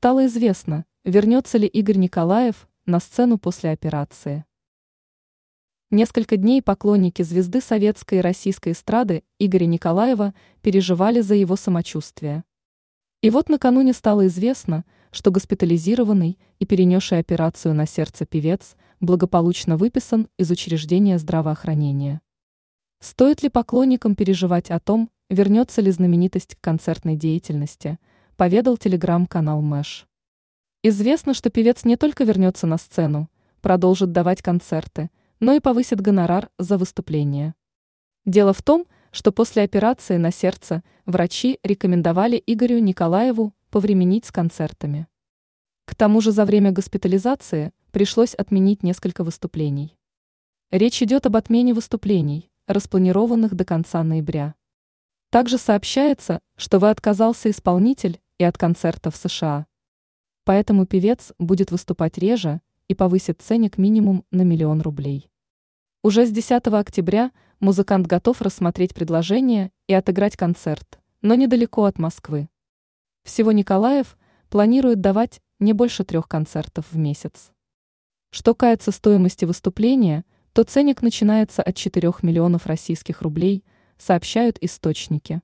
Стало известно, вернется ли Игорь Николаев на сцену после операции. Несколько дней поклонники звезды советской и российской эстрады Игоря Николаева переживали за его самочувствие. И вот накануне стало известно, что госпитализированный и перенесший операцию на сердце певец благополучно выписан из учреждения здравоохранения. Стоит ли поклонникам переживать о том, вернется ли знаменитость к концертной деятельности, поведал телеграм-канал Мэш. Известно, что певец не только вернется на сцену, продолжит давать концерты, но и повысит гонорар за выступление. Дело в том, что после операции на сердце врачи рекомендовали Игорю Николаеву повременить с концертами. К тому же за время госпитализации пришлось отменить несколько выступлений. Речь идет об отмене выступлений, распланированных до конца ноября. Также сообщается, что вы отказался исполнитель и от концерта в США. Поэтому певец будет выступать реже и повысит ценник минимум на миллион рублей. Уже с 10 октября музыкант готов рассмотреть предложение и отыграть концерт, но недалеко от Москвы. Всего Николаев планирует давать не больше трех концертов в месяц. Что кается стоимости выступления, то ценник начинается от 4 миллионов российских рублей, сообщают источники.